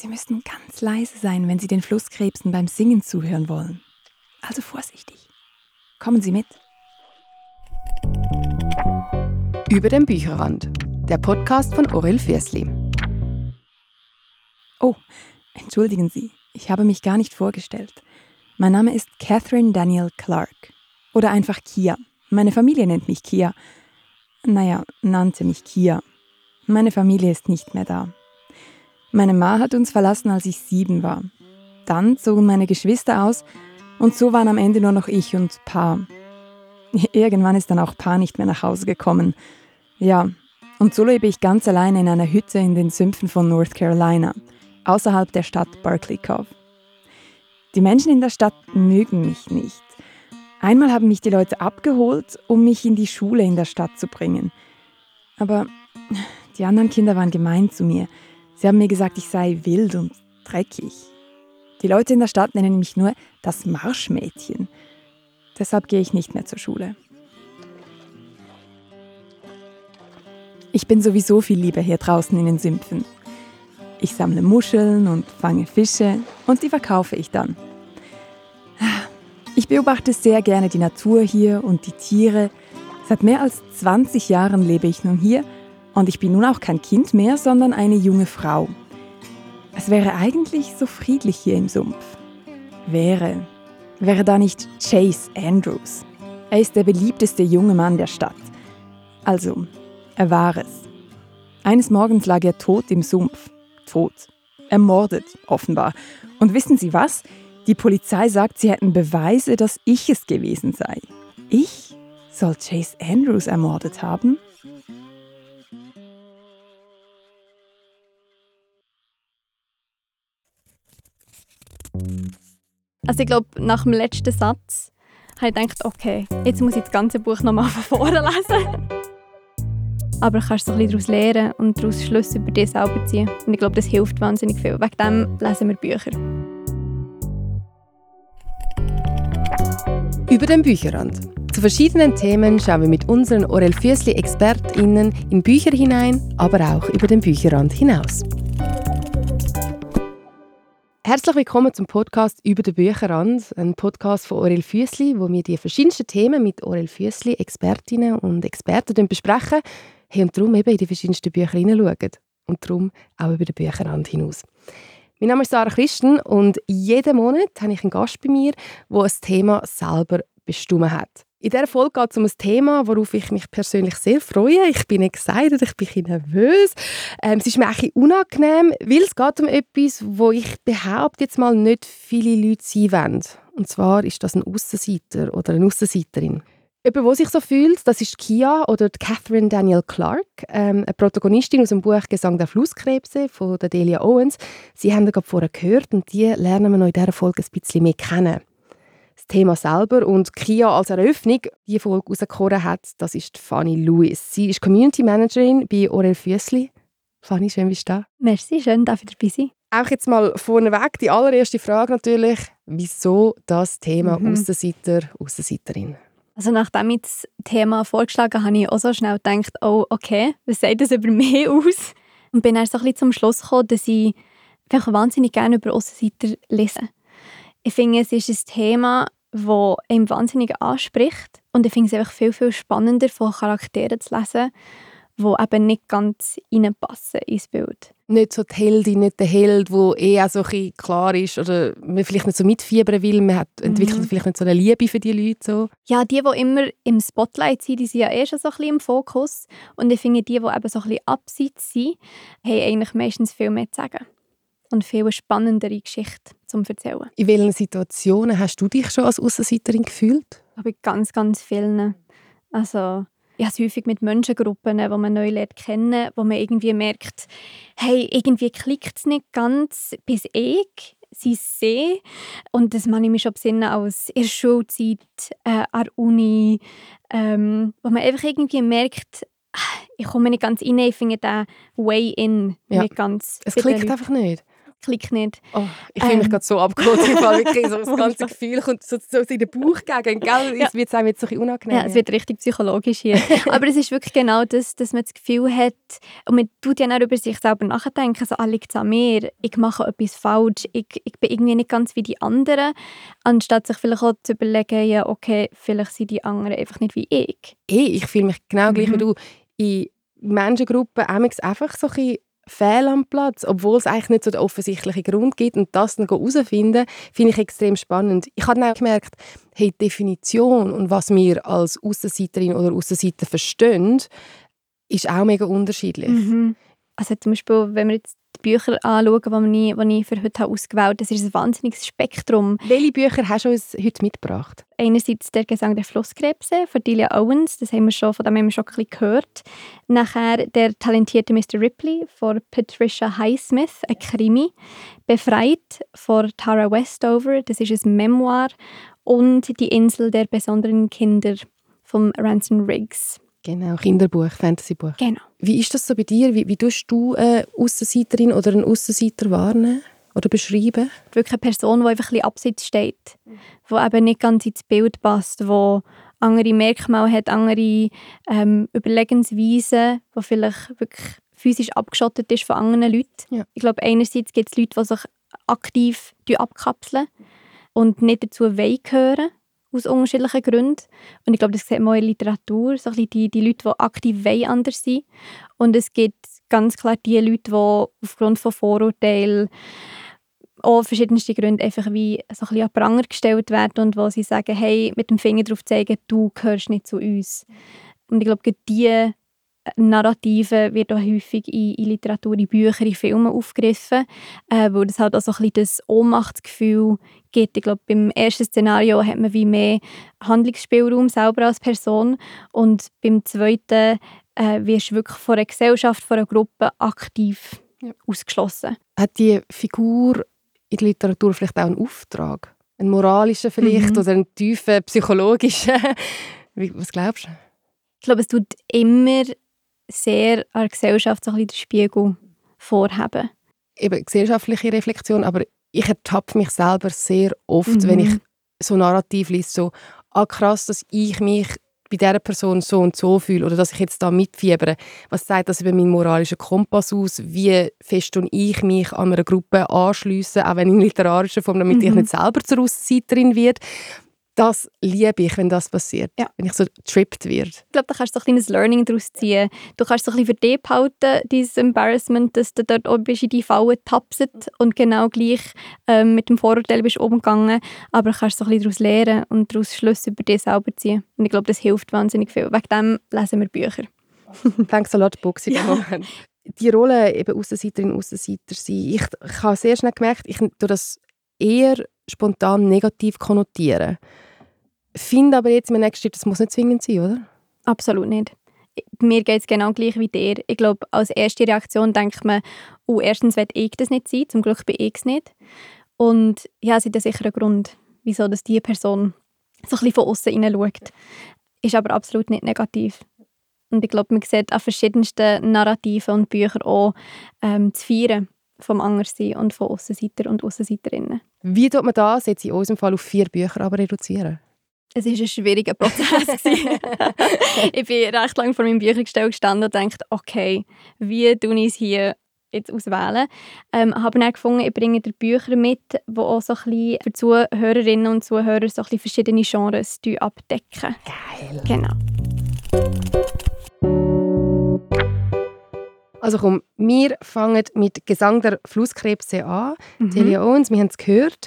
Sie müssten ganz leise sein, wenn Sie den Flusskrebsen beim Singen zuhören wollen. Also vorsichtig. Kommen Sie mit. Über den Bücherrand. Der Podcast von Aurel Fürsli. Oh, entschuldigen Sie, ich habe mich gar nicht vorgestellt. Mein Name ist Catherine Daniel Clark. Oder einfach Kia. Meine Familie nennt mich Kia. Naja, nannte mich Kia. Meine Familie ist nicht mehr da. Meine Ma hat uns verlassen, als ich sieben war. Dann zogen meine Geschwister aus und so waren am Ende nur noch ich und Pa. Irgendwann ist dann auch Pa nicht mehr nach Hause gekommen. Ja, und so lebe ich ganz alleine in einer Hütte in den Sümpfen von North Carolina, außerhalb der Stadt Berkeley Cove. Die Menschen in der Stadt mögen mich nicht. Einmal haben mich die Leute abgeholt, um mich in die Schule in der Stadt zu bringen. Aber die anderen Kinder waren gemein zu mir. Sie haben mir gesagt, ich sei wild und dreckig. Die Leute in der Stadt nennen mich nur das Marschmädchen. Deshalb gehe ich nicht mehr zur Schule. Ich bin sowieso viel lieber hier draußen in den Sümpfen. Ich sammle Muscheln und fange Fische und die verkaufe ich dann. Ich beobachte sehr gerne die Natur hier und die Tiere. Seit mehr als 20 Jahren lebe ich nun hier und ich bin nun auch kein Kind mehr, sondern eine junge Frau. Es wäre eigentlich so friedlich hier im Sumpf. Wäre. Wäre da nicht Chase Andrews. Er ist der beliebteste junge Mann der Stadt. Also, er war es. Eines Morgens lag er tot im Sumpf. Tot. Ermordet, offenbar. Und wissen Sie was? Die Polizei sagt, sie hätten Beweise, dass ich es gewesen sei. Ich soll Chase Andrews ermordet haben? Also ich glaube, nach dem letzten Satz habe ich gedacht, okay, jetzt muss ich das ganze Buch nochmal von vorne lesen. Aber du kannst so ein bisschen daraus lernen und daraus Schlüsse über dich selber ziehen. Und ich glaube, das hilft wahnsinnig viel. Wegen dem lesen wir Bücher. Über den Bücherrand. Zu verschiedenen Themen schauen wir mit unseren Orel Füßli ExpertInnen in Bücher hinein, aber auch über den Bücherrand hinaus. Herzlich willkommen zum Podcast «Über den Bücherrand», ein Podcast von Aurel Füssli, wo wir die verschiedensten Themen mit Aurel Füssli, Expertinnen und Experten besprechen hey, und darum eben in die verschiedensten Bücher hineinschauen und darum auch über den Bücherrand hinaus. Mein Name ist Sarah Christen und jeden Monat habe ich einen Gast bei mir, der ein Thema selber bestimmt hat. In dieser Folge geht es um ein Thema, worauf ich mich persönlich sehr freue. Ich bin excited, ich bin nervös. Ähm, es ist mir ein unangenehm, weil es geht um etwas, wo ich behaupte jetzt mal nicht viele Leute sein wollen. Und zwar ist das ein Aussenseiter oder eine Aussenseiterin. Jemand, der sich so fühlt, das ist Kia oder Catherine Daniel Clark, ähm, eine Protagonistin aus dem Buch «Gesang der Flusskrebse» von Delia Owens. Sie haben gerade vorher gehört und die lernen wir noch in dieser Folge ein bisschen mehr kennen. Thema selber. Und Kia als Eröffnung die Folge rausgekommen hat, das ist Fanny Lewis. Sie ist Community Managerin bei Aurel Füssli. Fanny, schön bist du da. Merci, schön, dass ich dabei sein. Auch jetzt mal vorneweg die allererste Frage natürlich. Wieso das Thema mhm. Aussenseiter, Aussenseiterin? Also nachdem ich das Thema vorgeschlagen habe, habe ich auch so schnell gedacht, oh, okay, was sagt das über mich aus? Und bin dann so ein bisschen zum Schluss gekommen, dass ich wahnsinnig gerne über Aussenseiter lese. Ich finde, es ist ein Thema, wo einem wahnsinnig anspricht. Und ich finde es einfach viel, viel spannender, von Charakteren zu lesen, die eben nicht ganz reinpassen ins Bild. Nicht so die Heldin, nicht der Held, der eh auch so ein klar ist oder man vielleicht nicht so mitfiebern will. Man hat, entwickelt mhm. vielleicht nicht so eine Liebe für die Leute. So. Ja, die, die immer im Spotlight sind, die sind ja eh schon so ein bisschen im Fokus. Und ich finde, die, die eben so ein bisschen abseits sind, haben eigentlich meistens viel mehr zu sagen und viel spannendere Geschichte zum erzählen. In welchen Situationen hast du dich schon als Aussenseiterin gefühlt? Aber ganz, ganz vielen. Also ich habe es häufig mit Menschengruppen, die man neu lernt kennen, wo man irgendwie merkt, hey, irgendwie klickt es nicht ganz, bis ich sie sehe. Und das meine ich mich schon besinnen als in der Schulzeit, äh, an der Uni, ähm, wo man einfach irgendwie merkt, ich komme nicht ganz rein, ich finde den Way in ja. nicht ganz... Es klickt einfach nicht. Klickt nicht. Oh, ich fühle mich Ähm. gerade so abgeholt, ich habe wirklich so das ganze Gefühl kommt so, so in den Bauch gegen, gell? Ja. Es wird einem jetzt so ein bisschen unangenehm. Ja, es wird richtig psychologisch hier. Aber es ist wirklich genau das, dass man das Gefühl hat, und man tut ja auch über sich selber nachdenken, so, ah, liegt es an mir, ich mache etwas falsch, ich, ich bin irgendwie nicht ganz wie die anderen, anstatt sich vielleicht auch zu überlegen, ja, okay, vielleicht sind die anderen einfach nicht wie ich. Hey, ich fühle mich genau gleich wie Mhm. du. In Menschengruppen einfach so ein bisschen fehl am Platz, obwohl es eigentlich nicht so den offensichtlichen Grund gibt. Und das dann herausfinden, finde ich extrem spannend. Ich habe dann auch gemerkt, hey, die Definition und was wir als Aussenseiterin oder Aussenseiter verstehen, ist auch mega unterschiedlich. Mhm. Also zum Beispiel, wenn wir jetzt Bücher anschauen, die ich, die ich für heute ausgewählt habe, das ist ein wahnsinniges Spektrum. Welche Bücher hast du uns heute mitgebracht? Einerseits «Der Gesang der Flusskrebse» von Delia Owens, das haben wir schon, von dem haben wir schon ein bisschen gehört. Nachher «Der talentierte Mr. Ripley» von Patricia Highsmith, ein Krimi. «Befreit» von Tara Westover, das ist ein Memoir. Und «Die Insel der besonderen Kinder» von Ransom Riggs. Genau, Kinderbuch, Fantasybuch. Genau. Wie ist das so bei dir? Wie, wie tust du eine Aussenseiterin oder einen Aussenseiter wahrnehmen oder beschreiben? Wirklich eine Person, die einfach ein bisschen abseits steht, die eben nicht ganz ins Bild passt, die andere Merkmale hat, andere ähm, Überlegensweisen, die vielleicht wirklich physisch abgeschottet ist von anderen Leuten. Ja. Ich glaube, einerseits gibt es Leute, die sich aktiv abkapseln und nicht dazu wollen gehören aus unterschiedlichen Gründen. Und ich glaube, das sieht man auch in der Literatur, so ein die, die Leute, die aktiv wollen anders sind. Und es gibt ganz klar die Leute, die aufgrund von Vorurteilen auch verschiedenste Gründe einfach wie so ein an Pranger gestellt werden und wo sie sagen, hey, mit dem Finger darauf zeigen, du gehörst nicht zu uns. Und ich glaube, diese Narrative wird auch häufig in, in Literatur, in Büchern, in Filmen aufgegriffen, äh, wo das halt auch so ein bisschen das Ohnmachtsgefühl gibt. Ich glaube, beim ersten Szenario hat man wie mehr Handlungsspielraum selber als Person und beim zweiten äh, wirst du wirklich von einer Gesellschaft, von einer Gruppe aktiv Ja. ausgeschlossen. Hat die Figur in der Literatur vielleicht auch einen Auftrag? Einen moralischen vielleicht Mhm. oder einen tiefen psychologischen? Was glaubst du? Ich glaube, es tut immer sehr an der Gesellschaft so ein bisschen den Spiegel vorhaben. Eben gesellschaftliche Reflexion, aber ich ertappe mich selber sehr oft, Mhm. wenn ich so Narrativ lese, so «Ah krass, dass ich mich bei dieser Person so und so fühle oder dass ich jetzt da mitfiebere. Was sagt das über meinen moralischen Kompass aus? Wie fest und ich mich an einer Gruppe anschliessen, auch wenn in literarischer Form, damit ich Mhm. nicht selber zur Aussenseiterin werde. Das liebe ich, wenn das passiert. Ja. Wenn ich so tripped werde. Ich glaube, da kannst du so ein kleines Learning daraus ziehen. Du kannst so ein bisschen für dich behalten, dieses Embarrassment, dass du dort bist in die Falle tapset und genau gleich ähm, mit dem Vorurteil bist umgegangen. Aber du kannst so ein bisschen daraus lernen und daraus Schlüsse über dich selber ziehen. Und ich glaube, das hilft wahnsinnig viel. Wegen dem lesen wir Bücher. Thanks a lot, Books in Ja. Moment. Die Rolle eben Aussenseiterin, Aussenseiter sein. Ich, ich habe sehr schnell gemerkt, ich tue das eher spontan negativ konnotieren. Finde aber jetzt im nächsten Schritt, das muss nicht zwingend sein, oder? Absolut nicht. Mir geht es genau gleich wie dir. Ich glaube, als erste Reaktion denkt man, oh, erstens will ich das nicht sein, zum Glück bin ich es nicht. Und ja, es hat einen sicheren Grund, wieso dass diese Person so ein bisschen von außen hineinschaut. Ist aber absolut nicht negativ. Und ich glaube, man sieht an verschiedensten Narrativen und Büchern auch ähm, das Feiern vom Anderssein und von Aussenseiter und Aussenseiterinnen. Wie tut man das jetzt in unserem Fall auf vier Bücher aber reduzieren? Es war ein schwieriger Prozess. ich bin recht lange vor meinem Büchergestell gestanden und dachte, okay, wie tue ich es hier jetzt auswählen? Ähm, habe dann gefunden, ich bringe dir Bücher mit, die auch so ein bisschen für Zuhörerinnen und Zuhörer so ein bisschen verschiedene Genres abdecken. Geil. Genau. Also komm, wir fangen mit Gesang der Flusskrebse an. Mhm. Celia Owens, wir haben es gehört.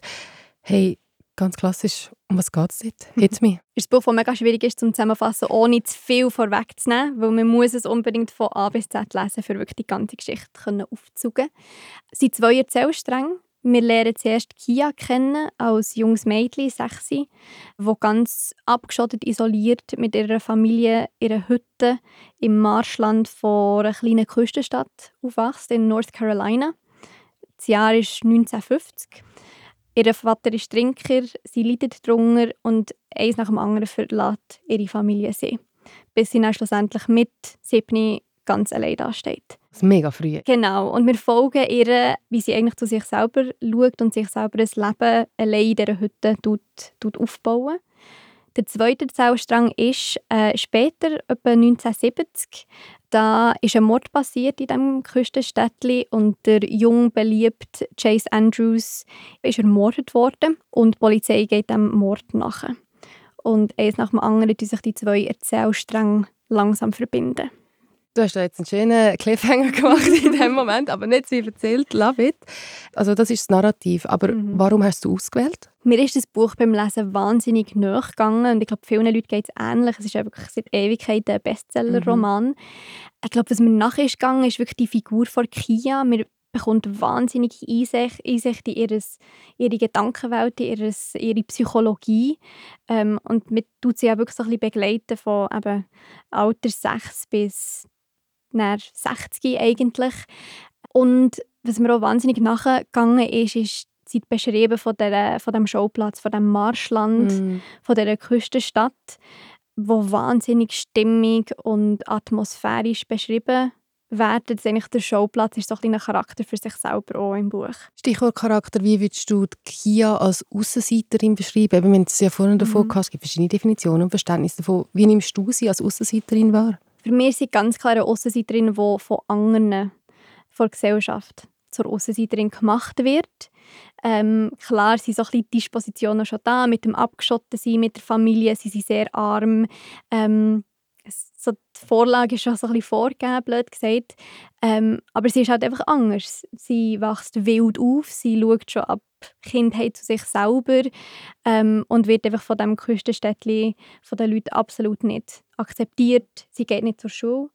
Hey, ganz klassisch, um was geht es dort? Jetzt mir. ist ein Buch, das mega schwierig ist zum Zusammenfassen, ohne zu viel vorwegzunehmen, weil man muss es unbedingt von A bis Z lesen, für wirklich die ganze Geschichte können aufzuzugehen. Es sind zwei Erzählstränge. Wir lernen zuerst Kia kennen, als junges Mädchen, sechsi, wo ganz abgeschottet, isoliert mit ihrer Familie ihrer Hütte im Marschland von einer kleinen Küstenstadt aufwächst, in North Carolina. Das Jahr ist 1950. Ihr Vater ist Trinker, sie leidet darunter und eins nach dem anderen verlässt ihre Familie sie. Bis sie dann schlussendlich mit sieben ganz allein dasteht. Das ist mega früh. Genau. Und wir folgen ihr, wie sie eigentlich zu sich selber schaut und sich selber ein Leben allein in dieser Hütte tut, tut aufbauen. Der zweite Zellstrang ist äh, später, etwa 1970. Da ist ein Mord passiert in diesem Küstenstädtchen und der jung beliebte Chase Andrews ist ermordet worden und die Polizei geht dem Mord nach. Und eins nach dem anderen die sich die zwei Erzählstränge langsam verbinden. Du hast da jetzt einen schönen Cliffhanger gemacht in dem Moment, aber nicht so erzählt. Love it. Also das ist das Narrativ. Aber mhm. warum hast du ausgewählt? Mir ist das Buch beim Lesen wahnsinnig nachgegangen und ich glaube, vielen Leuten geht es ähnlich. Es ist wirklich seit Ewigkeit ein Bestseller-Roman. Mhm. Ich glaube, was mir nachher ist gegangen, ist wirklich die Figur von Kia. Wir bekommt wahnsinnige Einsicht, Einsicht in ihres, ihre Gedankenwelt, in ihres, ihre Psychologie. Ähm, und man tut sie auch wirklich so ein bisschen begleiten von eben Alter 6 bis 60 eigentlich. Und was mir auch wahnsinnig nachgegangen ist, ist die beschrieben von, der, von dem Schauplatz, von dem Marschland, mm. von dieser Küstenstadt, wo wahnsinnig stimmig und atmosphärisch beschrieben werden. Das eigentlich der Schauplatz ist so ein Charakter für sich selber auch im Buch. Stichwort Charakter, wie würdest du Kia als Außenseiterin beschreiben? Eben, wir haben es ja vorhin davon mhm. gehabt, es gibt verschiedene Definitionen und Verständnisse davon. Wie nimmst du sie als Außenseiterin wahr? Für mich sind ganz klar eine Aussenseiterin, die von anderen, von der Gesellschaft zur Aussenseiterin gemacht wird. Ähm, klar sind so ein Dispositionen schon da, mit dem Abgeschottensein, mit der Familie, sie sind sehr arm. Ähm, so die Vorlage ist schon so ein bisschen vorgegeben, blöd gesagt. Ähm, aber sie ist halt einfach anders. Sie wächst wild auf, sie schaut schon ab Kindheit zu sich selber ähm, und wird einfach von dem Küstenstädtchen von den Leuten absolut nicht akzeptiert. Sie geht nicht zur Schule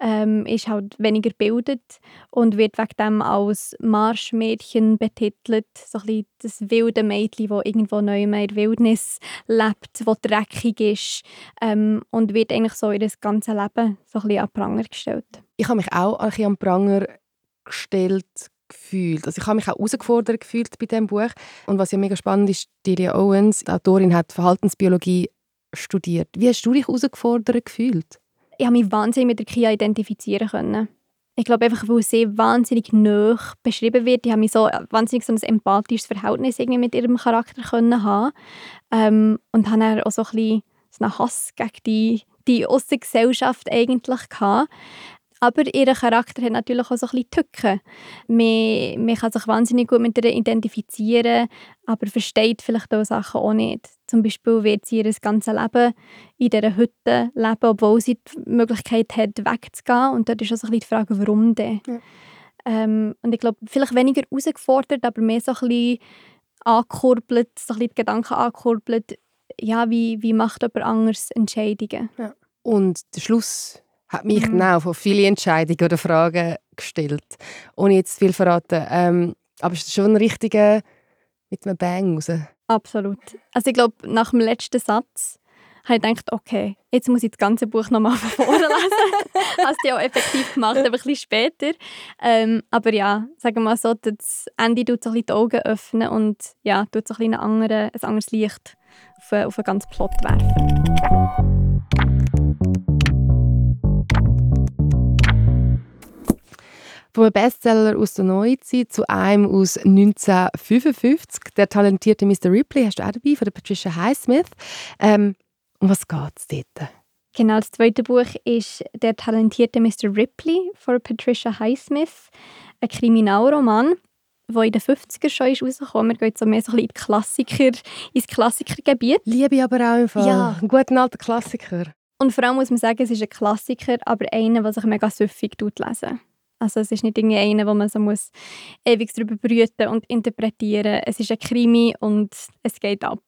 ähm, ist halt weniger gebildet und wird wegen dem als Marschmädchen betitelt. So ein das wilde Mädchen, das irgendwo neu in der Wildnis lebt, das dreckig ist ähm, und wird eigentlich so ihr ganzes Leben so ein bisschen an Pranger gestellt. Ich habe mich auch ein bisschen an Pranger gestellt gefühlt. Also ich habe mich auch herausgefordert gefühlt bei diesem Buch. Und was ja mega spannend ist, Delia Owens, die Autorin, hat Verhaltensbiologie studiert. Wie hast du dich herausgefordert gefühlt? Ich habe mich wahnsinnig mit der Kia identifizieren können. Ich glaube einfach, weil sie wahnsinnig nah beschrieben wird. Ich habe mich so wahnsinnig so ein empathisches Verhältnis irgendwie mit ihrem Charakter können haben ähm, und habe dann auch so ein bisschen einen Hass gegen die, die Aussengesellschaft eigentlich gehabt. Aber ihr Charakter hat natürlich auch so ein bisschen Tücken. Man, man kann sich wahnsinnig gut mit ihr identifizieren, aber versteht vielleicht auch Sachen auch nicht. Zum Beispiel wird sie ihr ganzes Leben in dieser Hütte leben, obwohl sie die Möglichkeit hat, wegzugehen. Und dort ist auch so ein bisschen die Frage, warum denn? Ja. Ähm, und ich glaube, vielleicht weniger herausgefordert, aber mehr so ein bisschen angekurbelt, so ein bisschen die Gedanken angekurbelt, ja, wie, wie macht jemand anders Entscheidungen. Ja. Und der Schluss hat mich mhm. auch vor viele Entscheidungen oder Fragen gestellt, ohne jetzt viel verraten. Ähm, aber es ist schon ein richtiger mit einem Bang raus. Absolut. Also ich glaube, nach dem letzten Satz habe ich gedacht, okay, jetzt muss ich das ganze Buch nochmal von vorne lesen. Hast du ja auch effektiv gemacht, aber ein bisschen später. Ähm, aber ja, sagen wir mal so, das Ende tut so ein bisschen die Augen öffnen und ja, tut so ein, bisschen andere, ein anderes Licht auf, auf den ganzen Plot werfen. Von einem Bestseller aus der Neuzeit zu einem aus 1955, der talentierte Mr. Ripley, hast du auch dabei, von der Patricia Highsmith. Ähm, um was geht es dort? Genau, das zweite Buch ist «Der talentierte Mr. Ripley» von Patricia Highsmith, ein Kriminalroman, der in den 50er schon ist rausgekommen. Wir gehen jetzt so mehr so ein bisschen in Klassiker, ins Klassikergebiet. Liebe aber auch im Fall. Ja. Ein guter alter Klassiker. Und vor allem muss man sagen, es ist ein Klassiker, aber einer, der sich mega süffig lesen also es ist nicht irgendwie einer, wo man so muss ewig darüber brüten und interpretieren. Es ist ein Krimi und es geht ab.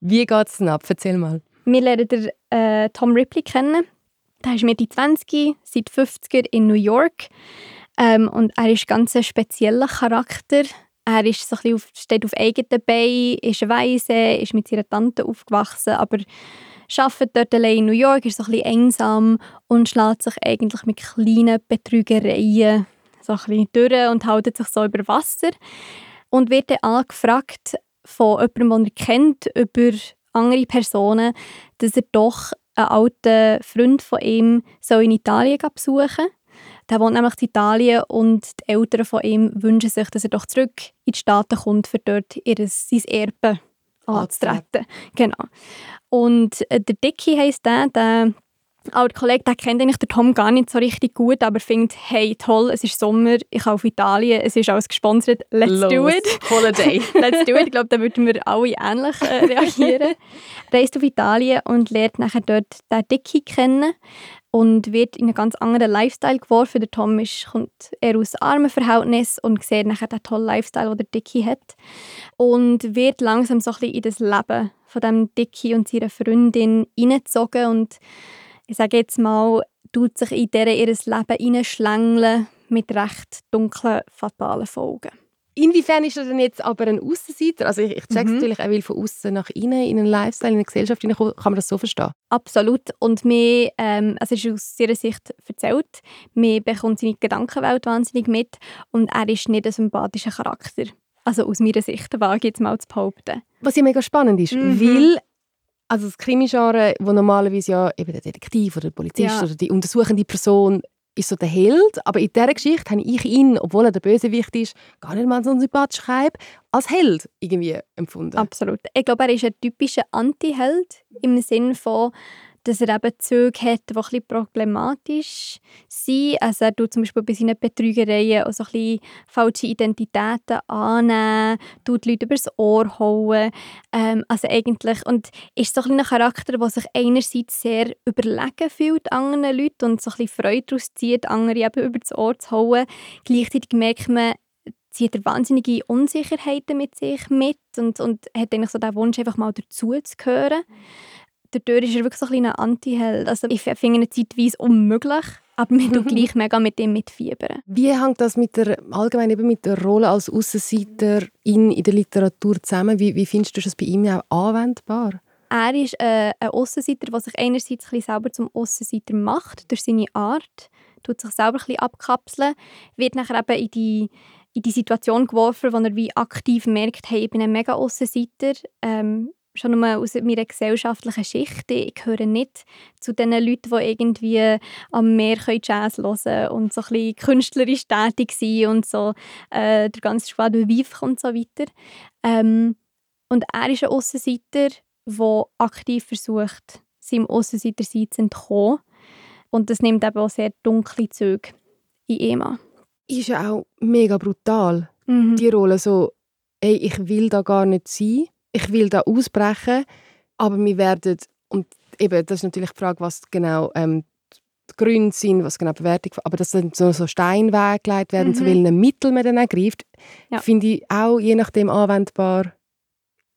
Wie geht es denn ab? Erzähl mal. Wir lernen den, äh, Tom Ripley kennen. Der ist Mitte 20, seit 50er in New York. Ähm, und er ist ganz ein spezieller Charakter. Er ist so ein auf, steht auf eigenen Beinen, ist weise, ist mit seiner Tante aufgewachsen, aber arbeitet dort allein in New York, ist so ein bisschen einsam und schlägt sich eigentlich mit kleinen Betrügereien so ein bisschen durch und hält sich so über Wasser. Und wird dann angefragt von jemandem, den er kennt, über andere Personen, dass er doch einen alten Freund von ihm soll in Italien besuchen. Der wohnt nämlich in Italien und die Eltern von ihm wünschen sich, dass er doch zurück in die Staaten kommt, für dort ihr, sein Erbe anzutreten. Genau. Und äh, der Dicky heisst der, der alte Kollege, der kennt eigentlich den Tom gar nicht so richtig gut, aber findet, hey, toll, es ist Sommer, ich kann auf Italien, es ist alles gesponsert, let's Los, do it. Holiday. let's do it. Ich glaube, da würden wir alle ähnlich äh, reagieren. Reist auf Italien und lernt nachher dort den Dicky kennen und wird in einen ganz anderen Lifestyle geworfen. Der Tom ist, kommt eher aus armen Verhältnissen und sieht nachher den tollen Lifestyle, den der Dicky hat. Und wird langsam so ein bisschen in das Leben von dem Dicky und seiner Freundin hineingezogen und ich sage jetzt mal, tut sich in dieser ihr Leben hineinschlängeln mit recht dunklen, fatalen Folgen. Inwiefern ist er denn jetzt aber ein Aussenseiter? Also ich, ich check's Mhm. natürlich, er will von außen nach innen, in einen Lifestyle, in eine Gesellschaft hineinkommen. Kann man das so verstehen? Absolut. Und mir, ähm, also es ist aus ihrer Sicht erzählt, mir bekommt seine Gedankenwelt wahnsinnig mit und er ist nicht ein sympathischer Charakter. Also aus meiner Sicht, wage ich jetzt mal zu behaupten. Was ja mega spannend ist, Mhm. weil also das Krimi-Genre, wo normalerweise ja eben der Detektiv oder der Polizist Ja. oder die untersuchende Person ist so der Held, aber in dieser Geschichte habe ich ihn, obwohl er der Bösewicht ist, gar nicht mal so einen sympathischen Vibe, als Held irgendwie empfunden. Absolut. Ich glaube, er ist ein typischer Anti-Held im Sinne von, dass er eben Züge hat, die ein problematisch sind. Also er tut zum Beispiel bei seinen Betrügereien auch so ein falsche Identitäten annehmen, tut Leute übers Ohr hauen. Ähm, also eigentlich, und ist so ein ein Charakter, der sich einerseits sehr überlegen fühlt anderen Leuten und so ein Freude daraus zieht, andere eben über das Ohr zu hauen. Gleichzeitig merkt man, zieht er wahnsinnige Unsicherheiten mit sich mit und, und hat eigentlich so den Wunsch, einfach mal dazu zu gehören. Dadurch ist er wirklich so ein kleiner Anti-Held. Also ich finde ihn zeitweise unmöglich, aber man tut gleich mega mit ihm mitfiebern. Wie hängt das mit der, allgemein eben mit der Rolle als Aussenseiter in, in der Literatur zusammen? Wie, wie findest du das bei ihm auch anwendbar? Er ist äh, ein Aussenseiter, der sich einerseits ein bisschen selber zum Aussenseiter macht, durch seine Art, tut sich selber ein bisschen abkapseln, wird nachher eben in die, in die Situation geworfen, wo er wie aktiv merkt, hey, ich bin ein mega Aussenseiter, ähm, schon nur aus meiner gesellschaftlichen Schicht. Ich gehöre nicht zu den Leuten, die irgendwie am Meer Jazz hören können und so ein bisschen künstlerisch tätig sind und so äh, der ganze Schwad Vivre und so weiter. Ähm, und er ist ein Aussenseiter, der aktiv versucht, seinem Aussenseitersein zu entkommen. Und das nimmt eben auch sehr dunkle Züge in ihm an. Ist ja auch mega brutal. Mhm. die Rolle so, ey, ich will da gar nicht sein, ich will da ausbrechen, aber wir werden, und eben, das ist natürlich die Frage, was genau ähm, die Gründe sind, was genau die Bewertung, aber dass dann so, so Steinwege gelegt werden, zu Mhm. welchen Mitteln man dann ergreift, Ja. finde ich auch je nachdem anwendbar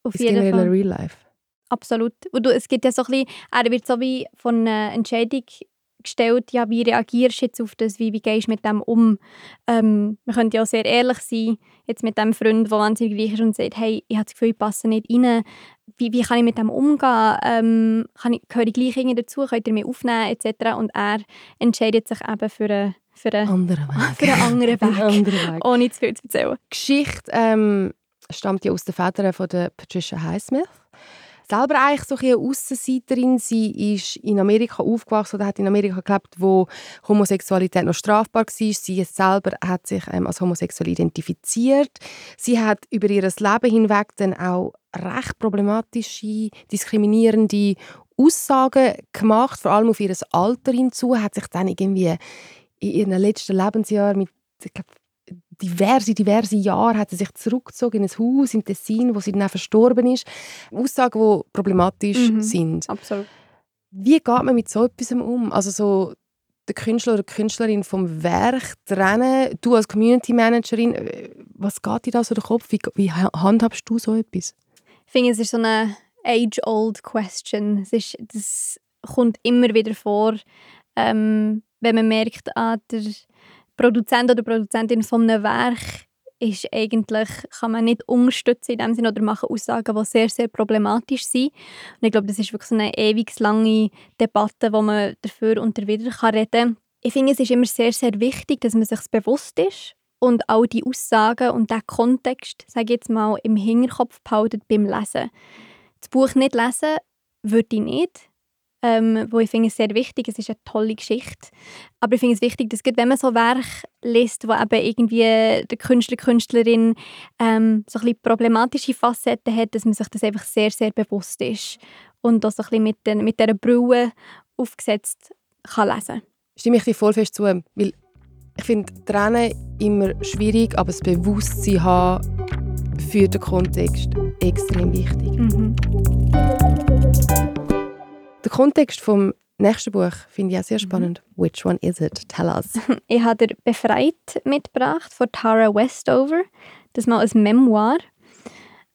Auf ins jeden generelle Fall. Real Life. Absolut. Und du, es gibt ja so ein bisschen, er wird so wie von einer Entscheidung gestellt, ja, wie reagierst du jetzt auf das, wie, wie gehst du mit dem um? Ähm, man könnte ja auch sehr ehrlich sein, jetzt mit dem Freund, der wahnsinnig reich ist und sagt, hey, ich habe das Gefühl, ich passe nicht rein. Wie, wie kann ich mit dem umgehen? Ähm, kann ich, gehöre ich gleich irgendwie dazu? Könnt ihr mich aufnehmen? Etc. Und er entscheidet sich eben für einen, für einen, Andere für einen anderen Weg, Andere Weg. ohne zu viel zu erzählen. Die Geschichte ähm, stammt ja aus den Federn von der Patricia Highsmith. Selber eigentlich so eine Aussenseiterin. Sie ist in Amerika aufgewachsen oder hat in Amerika gelebt, wo Homosexualität noch strafbar war. Sie selber hat sich ähm, als homosexuell identifiziert. Sie hat über ihr Leben hinweg dann auch recht problematische, diskriminierende Aussagen gemacht, vor allem auf ihr Alter hinzu. Hat sich dann irgendwie in ihren letzten Lebensjahren mit ich glaub, diverse, diverse Jahre hat sie sich zurückgezogen in ein Haus im Tessin, wo sie dann auch verstorben ist. Aussagen, die problematisch Mhm. sind. Absolut. Wie geht man mit so etwas um? Also so der Künstler oder die Künstlerin vom Werk trennen, du als Community Managerin, äh, was geht dir da so durch den Kopf? Wie, wie ha- handhabst du so etwas? Ich finde, es ist so eine age-old question. Es ist, das kommt immer wieder vor, ähm, wenn man merkt, ah, der Produzent oder Produzentin von einem Werk ist eigentlich, kann man nicht unterstützen in dem Sinne oder machen Aussagen, die sehr, sehr problematisch sind. Und ich glaube, das ist wirklich so eine ewig lange Debatte, wo man dafür und dawider reden kann. Ich finde, es ist immer sehr, sehr wichtig, dass man sich bewusst ist und auch die Aussagen und den Kontext, sage ich jetzt mal, im Hinterkopf behalten beim Lesen. Das Buch nicht lesen, würde ich nicht. Ähm, wo ich finde es sehr wichtig. Es ist eine tolle Geschichte. Aber ich finde es wichtig, dass wenn man so Werk liest, wo eben irgendwie der Künstler, Künstlerin ähm, so ein bisschen problematische Facetten hat, dass man sich das einfach sehr, sehr bewusst ist und das so ein bisschen mit, den, mit dieser Brille aufgesetzt kann lesen. Stimme ich dir voll fest zu, weil ich finde Tränen immer schwierig, aber das Bewusstsein haben für den Kontext extrem wichtig. Mhm. Der Kontext vom nächsten Buch finde ich auch sehr mhm. spannend. Mhm. Which one is it? Tell us. Ich habe dir «Befreit» mitgebracht von Tara Westover. Das ist mal ein Memoir,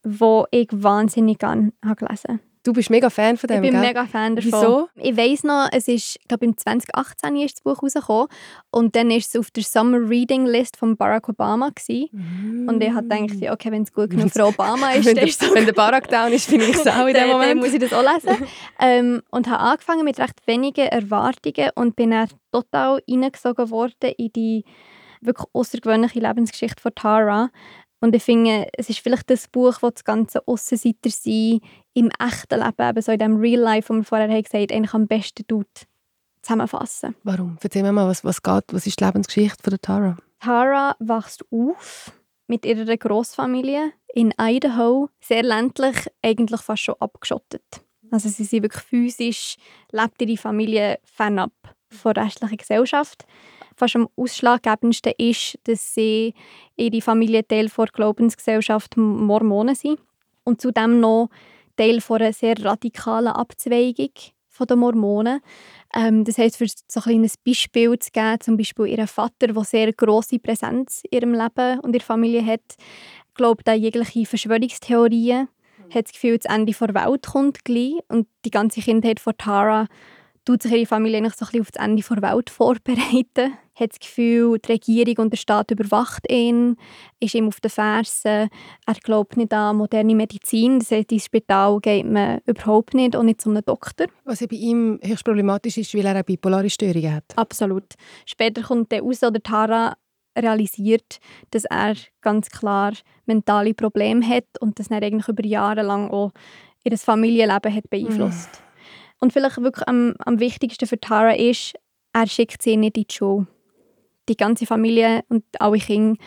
das ich wahnsinnig gerne gelesen habe. Du bist mega Fan von dem, Ich bin gell? mega Fan davon. Wieso? Ich weiss noch, es ist, ich glaube, im 2018 ist das Buch rausgekommen und dann ist es auf der Summer Reading List von Barack Obama Mm. Und ich habe gedacht, okay, wenn es gut genug für Obama ist, wenn, der, wenn der Barack down ist, finde ich es auch in dem Moment. Dann muss ich das auch lesen. ähm, und habe angefangen mit recht wenigen Erwartungen und bin dann total reingesogen worden in die wirklich außergewöhnliche Lebensgeschichte von Tara. Und ich finde, es ist vielleicht das Buch, das das ganze Aussenseiter sein im echten Leben, eben so in dem Real Life, wo wir vorher haben gesagt eigentlich am besten tut, zusammenfassen. Warum? Erzähl mir mal, was, was geht, was ist die Lebensgeschichte von der Tara? Tara wächst auf mit ihrer Großfamilie in Idaho, sehr ländlich, eigentlich fast schon abgeschottet. Also sie sind wirklich physisch, lebt ihre Familie fernab von der restlichen Gesellschaft fast am ausschlaggebendsten ist, dass sie ihre Familie Teil der Glaubensgesellschaft Mormonen sind und zudem noch Teil von einer sehr radikalen Abzweigung der Mormonen. Ähm, das heißt, für so ein kleines Beispiel zu geben, zum Beispiel ihren Vater, der sehr große Präsenz in ihrem Leben und ihrer Familie hat, glaubt an jegliche Verschwörungstheorien, hat das Gefühl, das Ende der Welt kommt gleich und die ganze Kindheit von Tara tut sich ihre Familie eigentlich so ein bisschen auf das Ende der Welt vorbereiten. Hat das Gefühl, die Regierung und der Staat überwacht ihn, ist ihm auf den Fersen. Er glaubt nicht an moderne Medizin. Das heißt, ins Spital geht man überhaupt nicht und nicht zu einem Doktor. Was ja bei ihm höchst problematisch ist, weil er eine bipolare Störung hat. Absolut. Später kommt der raus, oder Tara realisiert, dass er ganz klar mentale Probleme hat und das er eigentlich über Jahre lang auch ihr Familienleben hat beeinflusst. Mm. Und vielleicht wirklich am, am wichtigsten für Tara ist, er schickt sie nicht in die Schule. Die ganze Familie und alle Kinder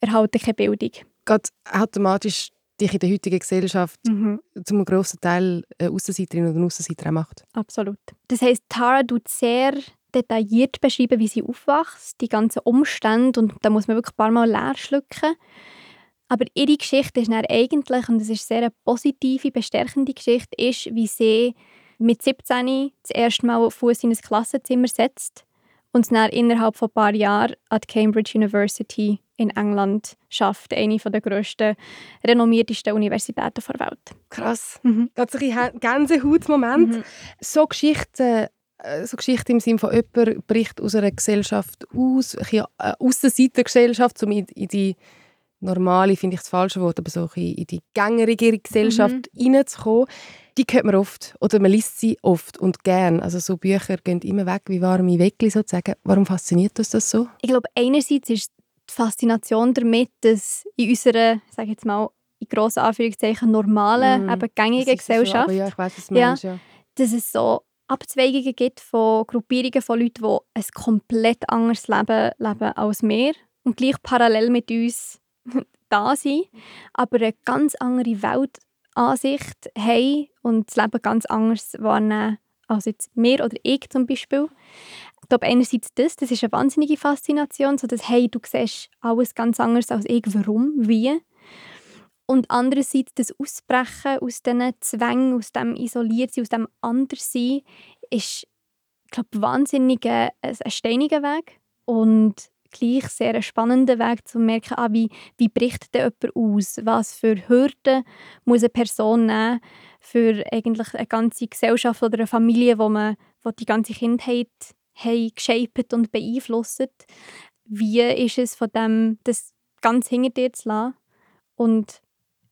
erhalten keine Bildung. Geht automatisch dich in der heutigen Gesellschaft mhm. zum grossen Teil eine Aussenseiterin oder einen Aussenseiter macht. Absolut. Das heisst, Tara tut sehr detailliert beschreiben, wie sie aufwächst, die ganzen Umstände und da muss man wirklich ein paar Mal leer schlucken. Aber ihre Geschichte ist dann eigentlich, und es ist sehr eine positive, bestärkende Geschichte, ist, wie sie mit 17 das erste Mal Fuß in ein Klassenzimmer setzt und es dann innerhalb von ein paar Jahren an die Cambridge University in England schafft, eine der grössten, renommiertesten Universitäten der Welt. Krass. Mhm. Ganz ein Gänsehautmoment. Mhm. So Geschichten äh, so Geschichte im Sinne von jemand bricht aus einer Gesellschaft aus, eine äh, Aussenseitergesellschaft, um in, in die normale, finde ich das falsche Wort, aber so in die gängigere Gesellschaft mhm. reinzukommen die hört man oft oder man liest sie oft und gern. Also so Bücher gehen immer weg wie warme Weckli sozusagen. Warum fasziniert uns das so? Ich glaube, einerseits ist die Faszination damit, dass in unserer, sage jetzt mal, in grossen Anführungszeichen normalen, mm, eben gängigen Gesellschaft, so, ja, du meinst, ja, dass es so Abzweigungen gibt von Gruppierungen von Leuten, die ein komplett anderes Leben leben als wir und gleich parallel mit uns da sind, aber eine ganz andere Welt Ansicht haben und das Leben ganz anders wahrnehmen als jetzt wir oder ich zum Beispiel. Ich glaube, einerseits das, das ist eine wahnsinnige Faszination, so dass, hey, du siehst alles ganz anders als ich, warum, wie. Und andererseits das Ausbrechen aus diesen Zwängen, aus dem Isoliertsein, aus dem Anderssein, ist, glaube, wahnsinnig ein, ein steiniger Weg. Und gleich sehr ein spannender Weg, zu merken, ah, wie, wie bricht denn jemand aus? Was für Hürden muss eine Person nehmen für eigentlich eine ganze Gesellschaft oder eine Familie, wo man wo die ganze Kindheit haben geshaped und beeinflusst. Wie ist es von dem, das ganz hinter dir zu lassen und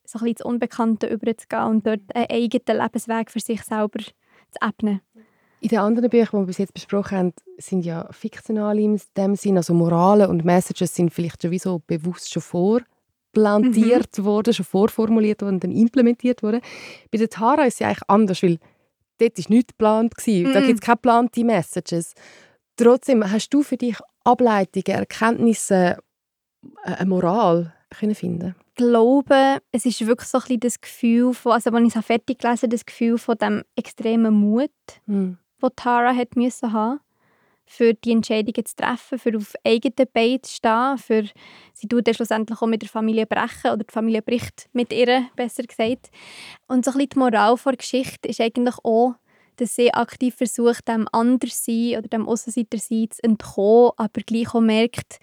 so ein bisschen ins Unbekannte überzugehen und dort einen eigenen Lebensweg für sich selber zu ebnen? In den anderen Büchern, die wir bis jetzt besprochen haben, sind ja fiktional in dem Sinn, also Moralen und Messages sind vielleicht schon wie so bewusst schon vorplantiert mhm. worden, schon vorformuliert worden und dann implementiert worden. Bei der Tara ist es ja eigentlich anders, weil dort war nichts geplant. Gewesen. Da gibt es keine geplante Messages. Trotzdem, hast du für dich Ableitungen, Erkenntnisse, äh, eine Moral können finden glaube, es ist wirklich so ein bisschen das Gefühl von, also als ich es fertig gelesen habe, das Gefühl von dem extremen Mut, hm. Wo Tara hat müssen haben, für die Entscheidungen zu treffen, für auf eigenen Beinen zu stehen, für sie tut dann schlussendlich auch mit der Familie brechen oder die Familie bricht mit ihr, besser gesagt. Und so ein bisschen die Moral der Geschichte ist eigentlich auch, dass sie aktiv versucht, dem Anderssein oder dem Aussenseitersein zu entkommen, aber gleich auch merkt,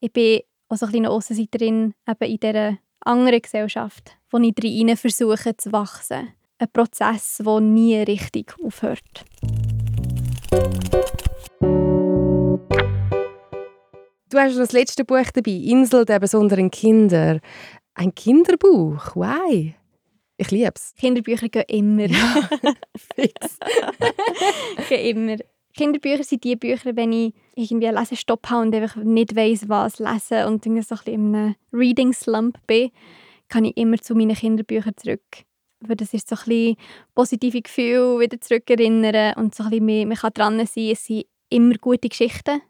ich bin auch so ein bisschen eine Aussenseiterin eben in dieser anderen Gesellschaft, wo ich drin versuche zu wachsen. Ein Prozess, der nie richtig aufhört. Du hast das letzte Buch dabei, «Insel der besonderen Kinder». Ein Kinderbuch, why? Ich liebe es. Kinderbücher gehen immer. Fix. gehen immer. Kinderbücher sind die Bücher, wenn ich irgendwie einen Lesestopp habe und einfach nicht weiss, was lesen und irgendwie so ein bisschen in einem Reading Slump bin, kann ich immer zu meinen Kinderbüchern zurück. Das ist so ein bisschen positive Gefühle wieder zurückerinnern und so ein bisschen, man, man kann dran sein. Es sind immer gute Geschichten,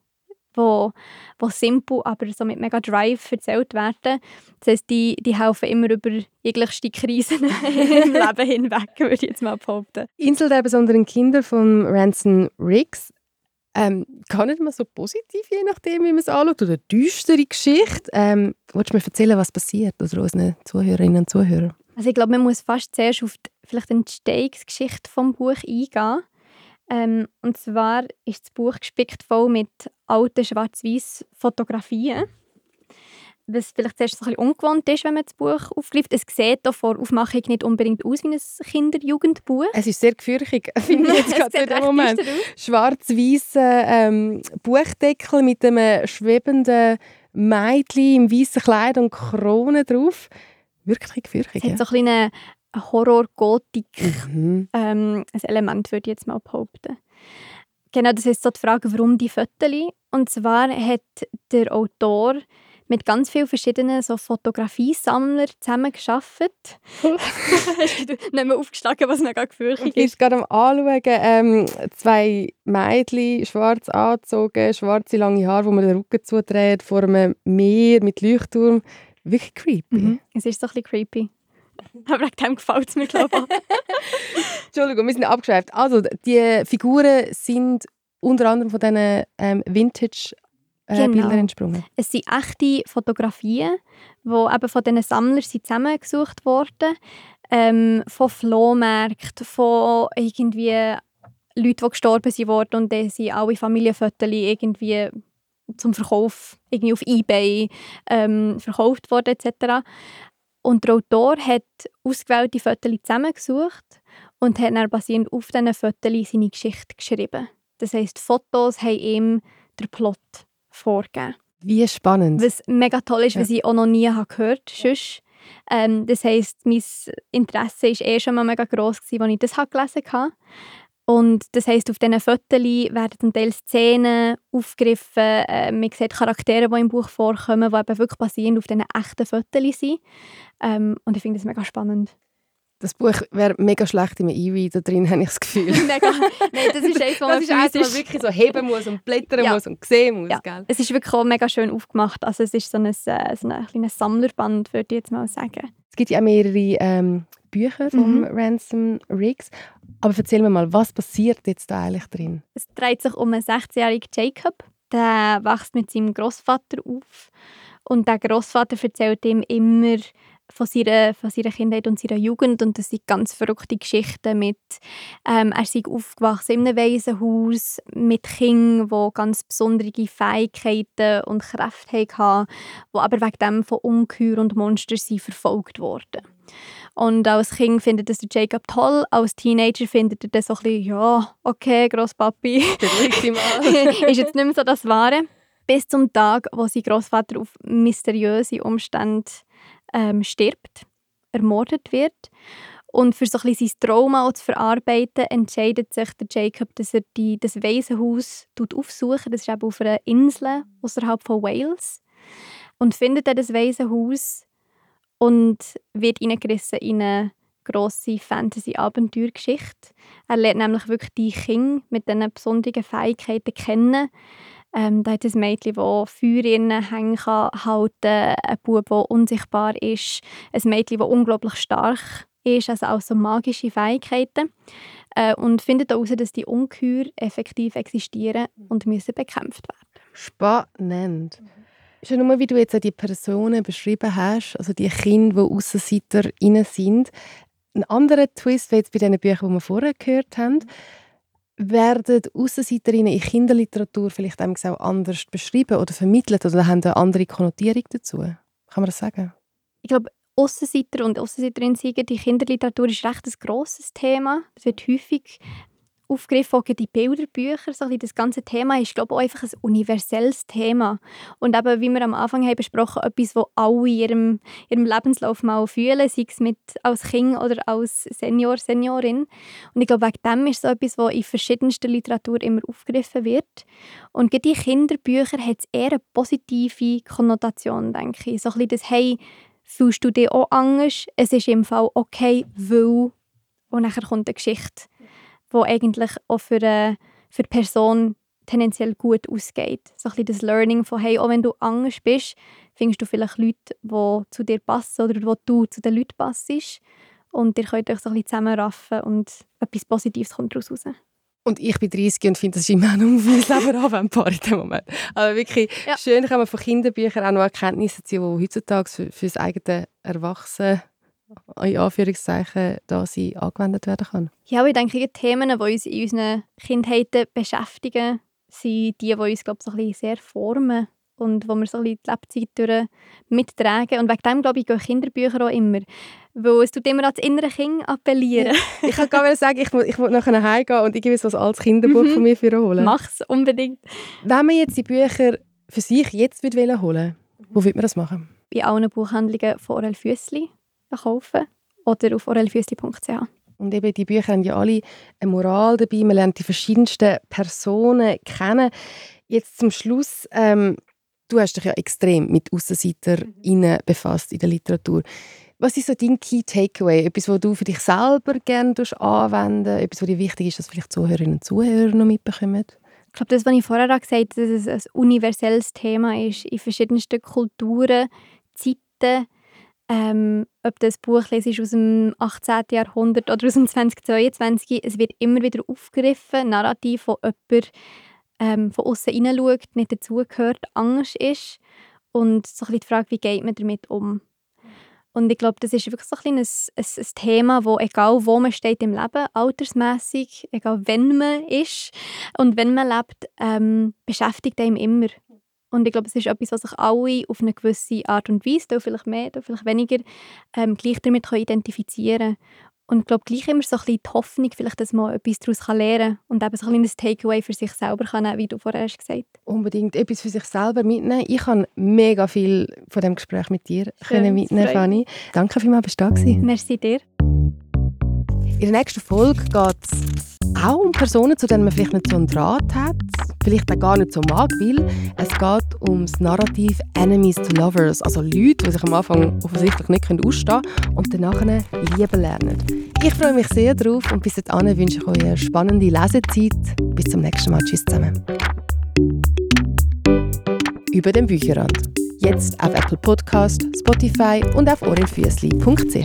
wo, wo simpel, aber so mit mega Drive erzählt werden. Das heisst, die, die helfen immer über jeglichste Krisen im Leben hinweg, würde ich jetzt mal behaupten. «Insel der besonderen Kinder» von Ransom Riggs. Ähm, gar nicht mal so positiv, je nachdem, wie man es anschaut. Oder eine düstere Geschichte. Ähm, willst du mir erzählen, was passiert? Oder unseren Zuhörerinnen und Zuhörern? Also ich glaube, man muss fast zuerst auf die, vielleicht die Entstehungsgeschichte vom Buch eingehen. Ähm, und zwar ist das Buch gespickt voll mit alten schwarz-weiß Fotografien. Was vielleicht zuerst so ein bisschen ungewohnt ist, wenn man das Buch aufgreift. Es sieht auch vor Aufmachung nicht unbedingt aus wie ein Kinder-Jugendbuch. Es ist sehr gefürchtig, finde ich jetzt Es gerade recht Moment. Schwarz-weißer ähm, Buchdeckel mit einem schwebenden Mädchen im weißen Kleid und Krone drauf. Wirklich gefürchtig. Es hat so ein bisschen eine Horror-Gotik Mhm. ähm, Element, würde ich jetzt mal behaupten. Genau, das ist so die Frage, warum die Fotos. Und zwar hat der Autor mit ganz vielen verschiedenen so Fotografiesammlern zusammengearbeitet. Hast du nicht mehr aufgeschlagen, was mega Ich gefürchtet bin ist? gerade am anschauen, ähm, zwei Mädchen, schwarz angezogen, schwarze lange Haare, wo man den Rücken zudreht, vor einem Meer mit Leuchtturm. Wirklich creepy. Mhm. Es ist so ein bisschen creepy. Aber wegen dem gefällt es mir, glaube ich. Entschuldigung, wir sind abgeschweift. Also, die Figuren sind unter anderem von diesen ähm, Vintage-Bildern Genau. entsprungen. Es sind echte Fotografien, die eben von diesen Sammlern sind zusammengesucht wurden. Ähm, von Flohmärkten, von irgendwie Leuten, die gestorben sind und dann sind alle Familienfotos irgendwie zum Verkauf irgendwie auf Ebay ähm, verkauft worden etc. Und der Autor hat ausgewählte Fotos zusammengesucht und hat dann basierend auf diesen Fotos seine Geschichte geschrieben. Das heisst, Fotos haben ihm den Plot vorgegeben. Wie spannend. Was mega toll ist, Ja. was ich auch noch nie habe gehört habe. Ähm, das heisst, mein Interesse war eh schon mal mega gross, gewesen, als ich das gelesen habe. Und das heisst, auf diesen Fotos werden zum Teil Szenen aufgegriffen. Äh, man sieht Charaktere, die im Buch vorkommen, die eben wirklich basierend auf diesen echten Fotos sind. Ähm, und ich finde das mega spannend. Das Buch wäre mega schlecht im E-Reader drin, habe ich das Gefühl. mega. Nein, das ist eins, wo man Das ist eins, wirklich so heben muss und blättern Ja. muss und sehen muss. Ja. Gell? Es ist wirklich auch mega schön aufgemacht. Also es ist so ein, äh, so ein kleines Samlerband, würde ich jetzt mal sagen. Es gibt ja auch mehrere ähm, Bücher von Mhm. Ransom Riggs. Aber erzähl mir mal, was passiert jetzt da eigentlich drin? Es dreht sich um einen 16-jährigen Jacob. Der wächst mit seinem Großvater auf. Und der Großvater erzählt ihm immer von seiner, von seiner Kindheit und seiner Jugend. Und das sind ganz verrückte Geschichten mit, ähm, er sei aufgewachsen in einem Waisenhaus mit Kindern, die ganz besondere Fähigkeiten und Kräfte hatten, die aber wegen dem von Ungeheuer und Monstern verfolgt wurden. Und als Kind findet das der Jacob toll, als Teenager findet er das so ein bisschen, ja, okay, Grosspapi, ist jetzt nicht mehr so das Wahre. Bis zum Tag, wo sein Großvater auf mysteriöse Umstände ähm, stirbt, ermordet wird. Und für so ein bisschen sein Trauma zu verarbeiten, entscheidet sich der Jacob, dass er die, das Waisenhaus tut aufsuchen. Das ist eben auf einer Insel außerhalb von Wales. Und findet dann das Waisenhaus und wird hineingerissen in eine grosse Fantasy-Abenteuergeschichte. Er lernt nämlich wirklich die Kinder mit diesen besonderen Fähigkeiten kennen. Ähm, da hat ein Mädchen, das Feuer innen hängen kann, halten, ein Bub, der unsichtbar ist, ein Mädchen, das unglaublich stark ist, also auch so magische Fähigkeiten. Äh, und findet heraus, dass die Ungeheuer effektiv existieren und müssen bekämpft werden. Spannend. Schon nur, wie du jetzt die Personen beschrieben hast, also die Kinder, die Aussenseiter sind. Ein anderer Twist, wie jetzt bei den Büchern, die wir vorher gehört haben, werden Aussenseiterinnen in Kinderliteratur vielleicht auch anders beschrieben oder vermittelt oder haben eine andere Konnotierung dazu? Kann man das sagen? Ich glaube, Aussenseiter und Aussenseiterinnen die Kinderliteratur ist recht ein grosses Thema. Es wird häufig aufgegriffen, auch die Bilderbücher, so das ganze Thema ist, glaube ich, auch einfach ein universelles Thema. Und eben, wie wir am Anfang haben besprochen, etwas, was alle in ihrem, ihrem Lebenslauf mal fühlen, sei es mit, als Kind oder als Senior, Seniorin. Und ich glaube, wegen dem ist so etwas, was in verschiedenster Literatur immer aufgegriffen wird. Und gerade die Kinderbücher hat es eher eine positive Konnotation, denke ich. So ein bisschen das, hey, fühlst du dich auch anders? Es ist im Fall okay, weil... Und dann kommt eine Geschichte wo eigentlich auch für, eine, für die Person tendenziell gut ausgeht. So ein bisschen das Learning von, hey, auch wenn du anders bist, findest du vielleicht Leute, die zu dir passen oder wo du zu den Leuten passest. Und ihr könnt euch so ein bisschen zusammenraffen und etwas Positives kommt daraus raus. Und ich bin 30 und finde, das ist immer noch ein Leben anwendbar in dem Moment. Aber wirklich ja. schön kann man von Kinderbüchern auch noch Erkenntnisse ziehen, die heutzutage für, für das eigene Erwachsene in Anführungszeichen da sie angewendet werden kann. Ja, ich denke, die Themen, die uns in unseren Kindheiten beschäftigen, sind die, die uns glaube ich, so ein bisschen sehr formen und wo wir so ein bisschen die Lebzeit durch mittragen. Und wegen dem, glaube ich, gehen Kinderbücher auch immer. Weil es tut immer an das innere Kind appellieren. ich kann gar nicht sagen, ich will, ich will nachher heimgehen und irgendwie so ein altes Kinderbuch mhm. von mir für holen. Mach's unbedingt. Wenn man jetzt die Bücher für sich jetzt holen will, wo würde man das machen? Bei allen Buchhandlungen von Orel Füssli kaufen oder auf orelfüssli.ch. Und eben, die Bücher haben ja alle eine Moral dabei. Man lernt die verschiedensten Personen kennen. Jetzt zum Schluss, ähm, du hast dich ja extrem mit AussenseiterInnen befasst in der Literatur. Was ist so dein Key Takeaway? Etwas, was du für dich selber gerne anwenden Etwas, was dir wichtig ist, dass vielleicht Zuhörerinnen und Zuhörer noch mitbekommen? Ich glaube, das, was ich vorher gesagt habe, dass es ein universelles Thema ist in verschiedensten Kulturen, Zeiten, ähm, ob das Buch ist aus dem 18. Jahrhundert oder aus dem 2022, es wird immer wieder aufgegriffen, Narrativ, wo jemand ähm, von außen hineinschaut, nicht dazugehört, Angst ist und so ein bisschen die Frage, wie geht man damit um. Und ich glaube, das ist wirklich so ein, ein, ein, ein Thema, wo egal wo man steht im Leben, altersmäßig, egal wenn man ist und wenn man lebt, ähm, beschäftigt einem immer. Und ich glaube, es ist etwas, was sich alle auf eine gewisse Art und Weise, da vielleicht mehr, da vielleicht weniger, ähm, gleich damit können identifizieren Und ich glaube, gleich immer so ein bisschen die Hoffnung, vielleicht, dass man etwas daraus lernen kann und eben so ein bisschen Takeaway für sich selber kann nehmen, wie du vorher hast gesagt Unbedingt etwas für sich selber mitnehmen. Ich habe mega viel von dem Gespräch mit dir Schön, können mitnehmen, Fanny. Danke vielmals, dass du da warst. Merci dir. In der nächsten Folge geht es auch um Personen, zu denen man vielleicht nicht so einen Draht hat, vielleicht auch gar nicht so mag, weil es geht um das Narrativ Enemies to Lovers, also Leute, die sich am Anfang offensichtlich nicht ausstehen können und danach lieben lernen. Ich freue mich sehr drauf und bis dahin wünsche ich euch eine spannende Lesezeit. Bis zum nächsten Mal. Tschüss zusammen. Über den Bücherrand. Jetzt auf Apple Podcast, Spotify und auf orelfüssli.ch.